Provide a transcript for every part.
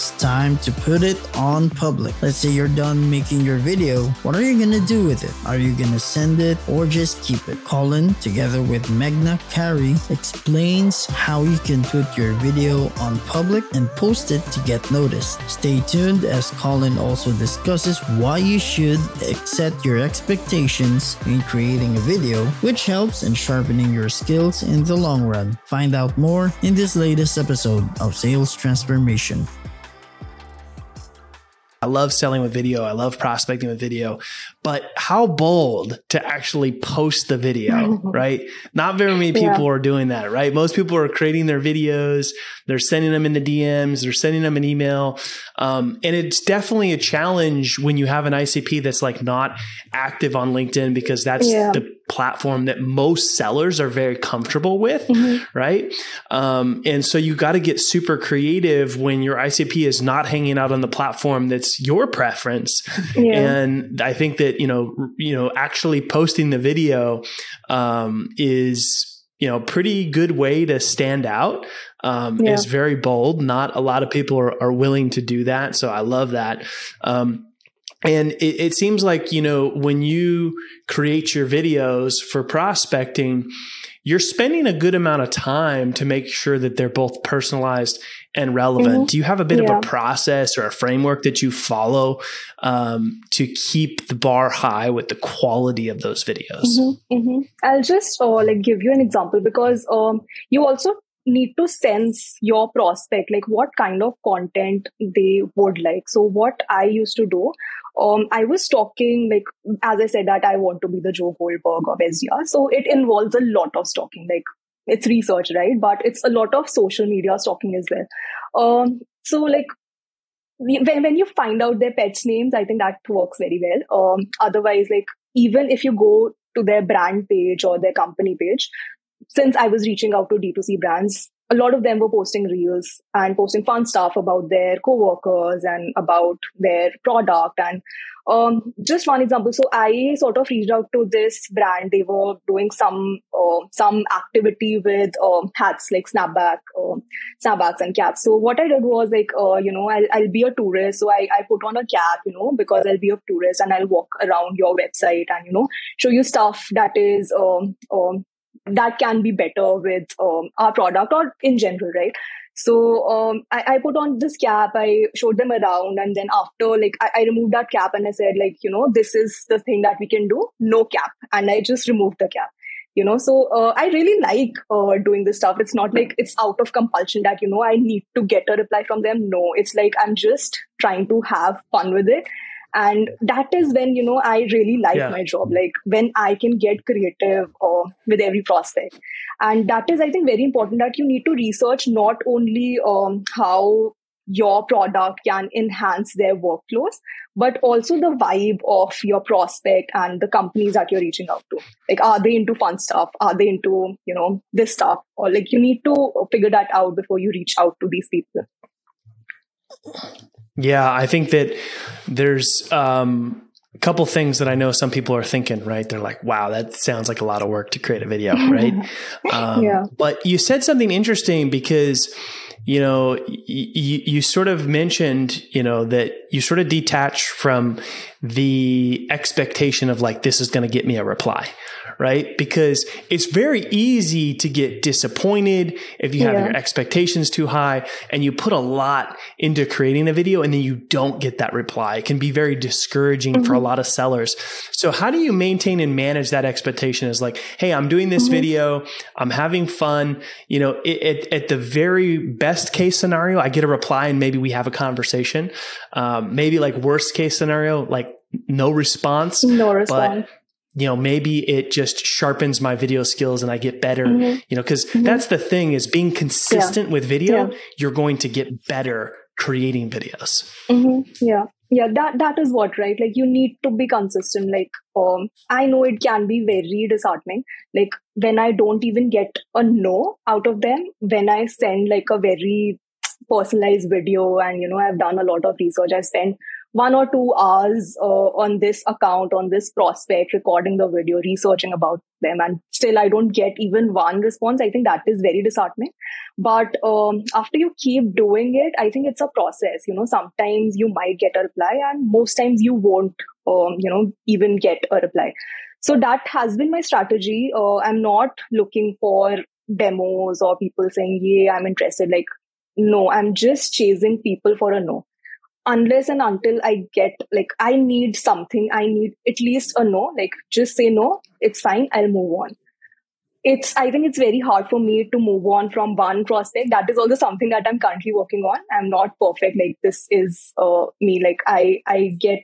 It's time to put it on public. Let's say you're done making your video. What are you gonna do with it? Are you gonna send it or just keep it? Colin, together with Megna Carey, explains how you can put your video on public and post it to get noticed. Stay tuned as Colin also discusses why you should set your expectations in creating a video, which helps in sharpening your skills in the long run. Find out more in this latest episode of Sales Transformation. I love selling with video. I love prospecting with video, but how bold to actually post the video, right? Not very many people yeah. are doing that, right? Most people are creating their videos. They're sending them in the DMs. They're sending them an email. Um, and it's definitely a challenge when you have an ICP that's like not active on LinkedIn because that's yeah. the platform that most sellers are very comfortable with, mm-hmm. right? Um, and so you got to get super creative when your ICP is not hanging out on the platform that's your preference. Yeah. And I think that you know, you know, actually posting the video um, is you know pretty good way to stand out. Um, yeah. Is very bold. Not a lot of people are, are willing to do that, so I love that. Um, and it, it, seems like, you know, when you create your videos for prospecting, you're spending a good amount of time to make sure that they're both personalized and relevant. Mm-hmm. Do you have a bit yeah. of a process or a framework that you follow um, to keep the bar high with the quality of those videos? Mm-hmm. Mm-hmm. I'll just uh, like give you an example because um, you also need to sense your prospect like what kind of content they would like so what i used to do um, I was talking, like, as I said, that I want to be the Joe Goldberg of SDR. So it involves a lot of stalking. Like, it's research, right? But it's a lot of social media stalking as well. Um, so, like, when, when you find out their pets' names, I think that works very well. Um, otherwise, like, even if you go to their brand page or their company page, since I was reaching out to D2C brands, a lot of them were posting reels and posting fun stuff about their coworkers and about their product. And um, just one example. So i sort of reached out to this brand. They were doing some uh, some activity with uh, hats like snapback uh, snapbacks and caps. So what i did was like uh, you know I'll, I'll be a tourist. So I, I put on a cap you know because i'll be a tourist and i'll walk around your website and you know show you stuff that is um, um, that can be better with um, our product or in general, right? So um, I, I, put on this cap, I showed them around, and then after, like, I, I, removed that cap and I said, like, you know, this is the thing that we can do, no cap. And I just removed the cap, you know. So uh, I really like uh, doing this stuff. It's not like it's out of compulsion that, you know, I need to get a reply from them. No, it's like I'm just trying to have fun with it and that is when you know i really like yeah. my job like when i can get creative uh, with every prospect. And that is i think very important that you need to research not only um, how your product can enhance their workflows but also the vibe of your prospect and the companies that you're reaching out to. Like are they into fun stuff? Are they into you know this stuff? Or like you need to figure that out before you reach out to these people yeah, I think that there's um, a couple things that I know some people are thinking, right? They're like, wow, that sounds like a lot of work to create a video, right? Um, yeah. But you said something interesting because, you know, y- you sort of mentioned, you know, that you sort of detach from the expectation of like, this is going to get me a reply, right? Because it's very easy to get disappointed if you have yeah. your expectations too high and you put a lot into creating a video and then you don't get that reply. It can be very discouraging mm-hmm. for a mm-hmm. lot of sellers. So how do you maintain and manage that expectation is like, Hey, I'm doing this mm-hmm. video. I'm having fun. You know, it, it, at the very best case scenario, I get a reply and maybe we have a conversation. Um, maybe like worst case scenario, like no response. No response. But you know maybe it just sharpens my video skills and i get better mm-hmm. you know because mm-hmm. that's the thing is being consistent yeah. with video yeah. you're going to get better creating videos mm-hmm. yeah yeah that that is what right? Like you need to be consistent. Like um i know it can be very disheartening. Like when i don't even get a no out of them when i send like a very personalized video and you know i've done a lot of research i spent one or two hours uh, on this account on this prospect recording the video researching about them. And still i don't get even one response. I think that is very disheartening. But um, after you keep doing it i think it's a process. You know sometimes you might get a reply and most times you won't um, you know even get a reply. So that has been my strategy. Uh, i'm not looking for demos or people saying yeah i'm interested. Like no i'm just chasing people for a no unless and until I get like I need something, I need at least a no, like just say no, it's fine, I'll move on. It's I think it's very hard for me to move on from one prospect. That is also something that I'm currently working on. I'm not perfect. Like this is uh, me. Like I I get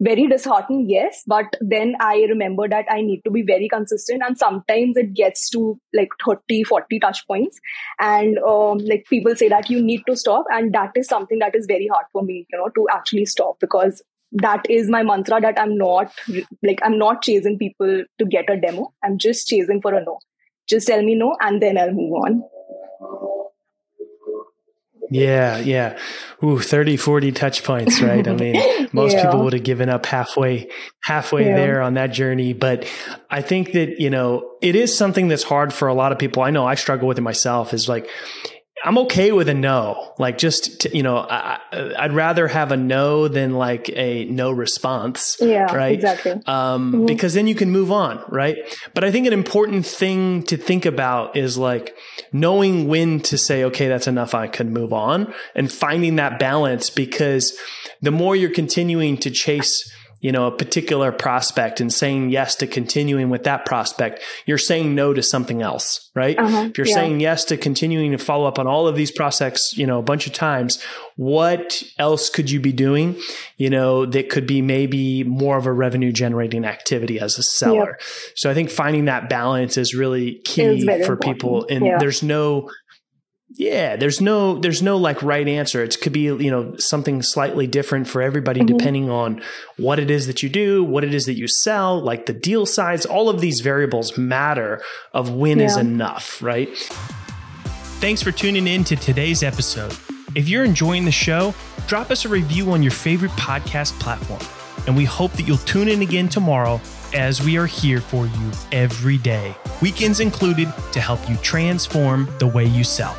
very disheartened yes but then i remember that i need to be very consistent and sometimes it gets to like 30 40 touch points and um, like people say that you need to stop and that is something that is very hard for me you know to actually stop because that is my mantra that i'm not like i'm not chasing people to get a demo. I'm just chasing for a no. Just tell me no and then i'll move on yeah, yeah. Ooh, 30, 40 touch points, right? I mean, most yeah. people would have given up halfway, halfway yeah. there on that journey. But I think that, you know, it is something that's hard for a lot of people. I know I struggle with it myself is like, I'm okay with a no. Like just to, you know, I, would rather have a no than like a no response. Yeah, right. Exactly. Um, mm-hmm. Because then you can move on, right? But I think an important thing to think about is like knowing when to say, okay, that's enough. I can move on, and finding that balance because the more you're continuing to chase you know, a particular prospect and saying yes to continuing with that prospect, you're saying no to something else, right? Uh-huh, if you're yeah. saying yes to continuing to follow up on all of these prospects, you know, a bunch of times, what else could you be doing, you know, that could be maybe more of a revenue generating activity as a seller? Yep. So I think finding that balance is really key for important. people. And yeah. there's no, yeah, there's no there's no like right answer. It could be, you know, something slightly different for everybody mm-hmm. depending on what it is that you do, what it is that you sell, like the deal size, all of these variables matter of when yeah. is enough, right? Thanks for tuning in to today's episode. If you're enjoying the show, drop us a review on your favorite podcast platform. And we hope that you'll tune in again tomorrow as we are here for you every day, weekends included, to help you transform the way you sell.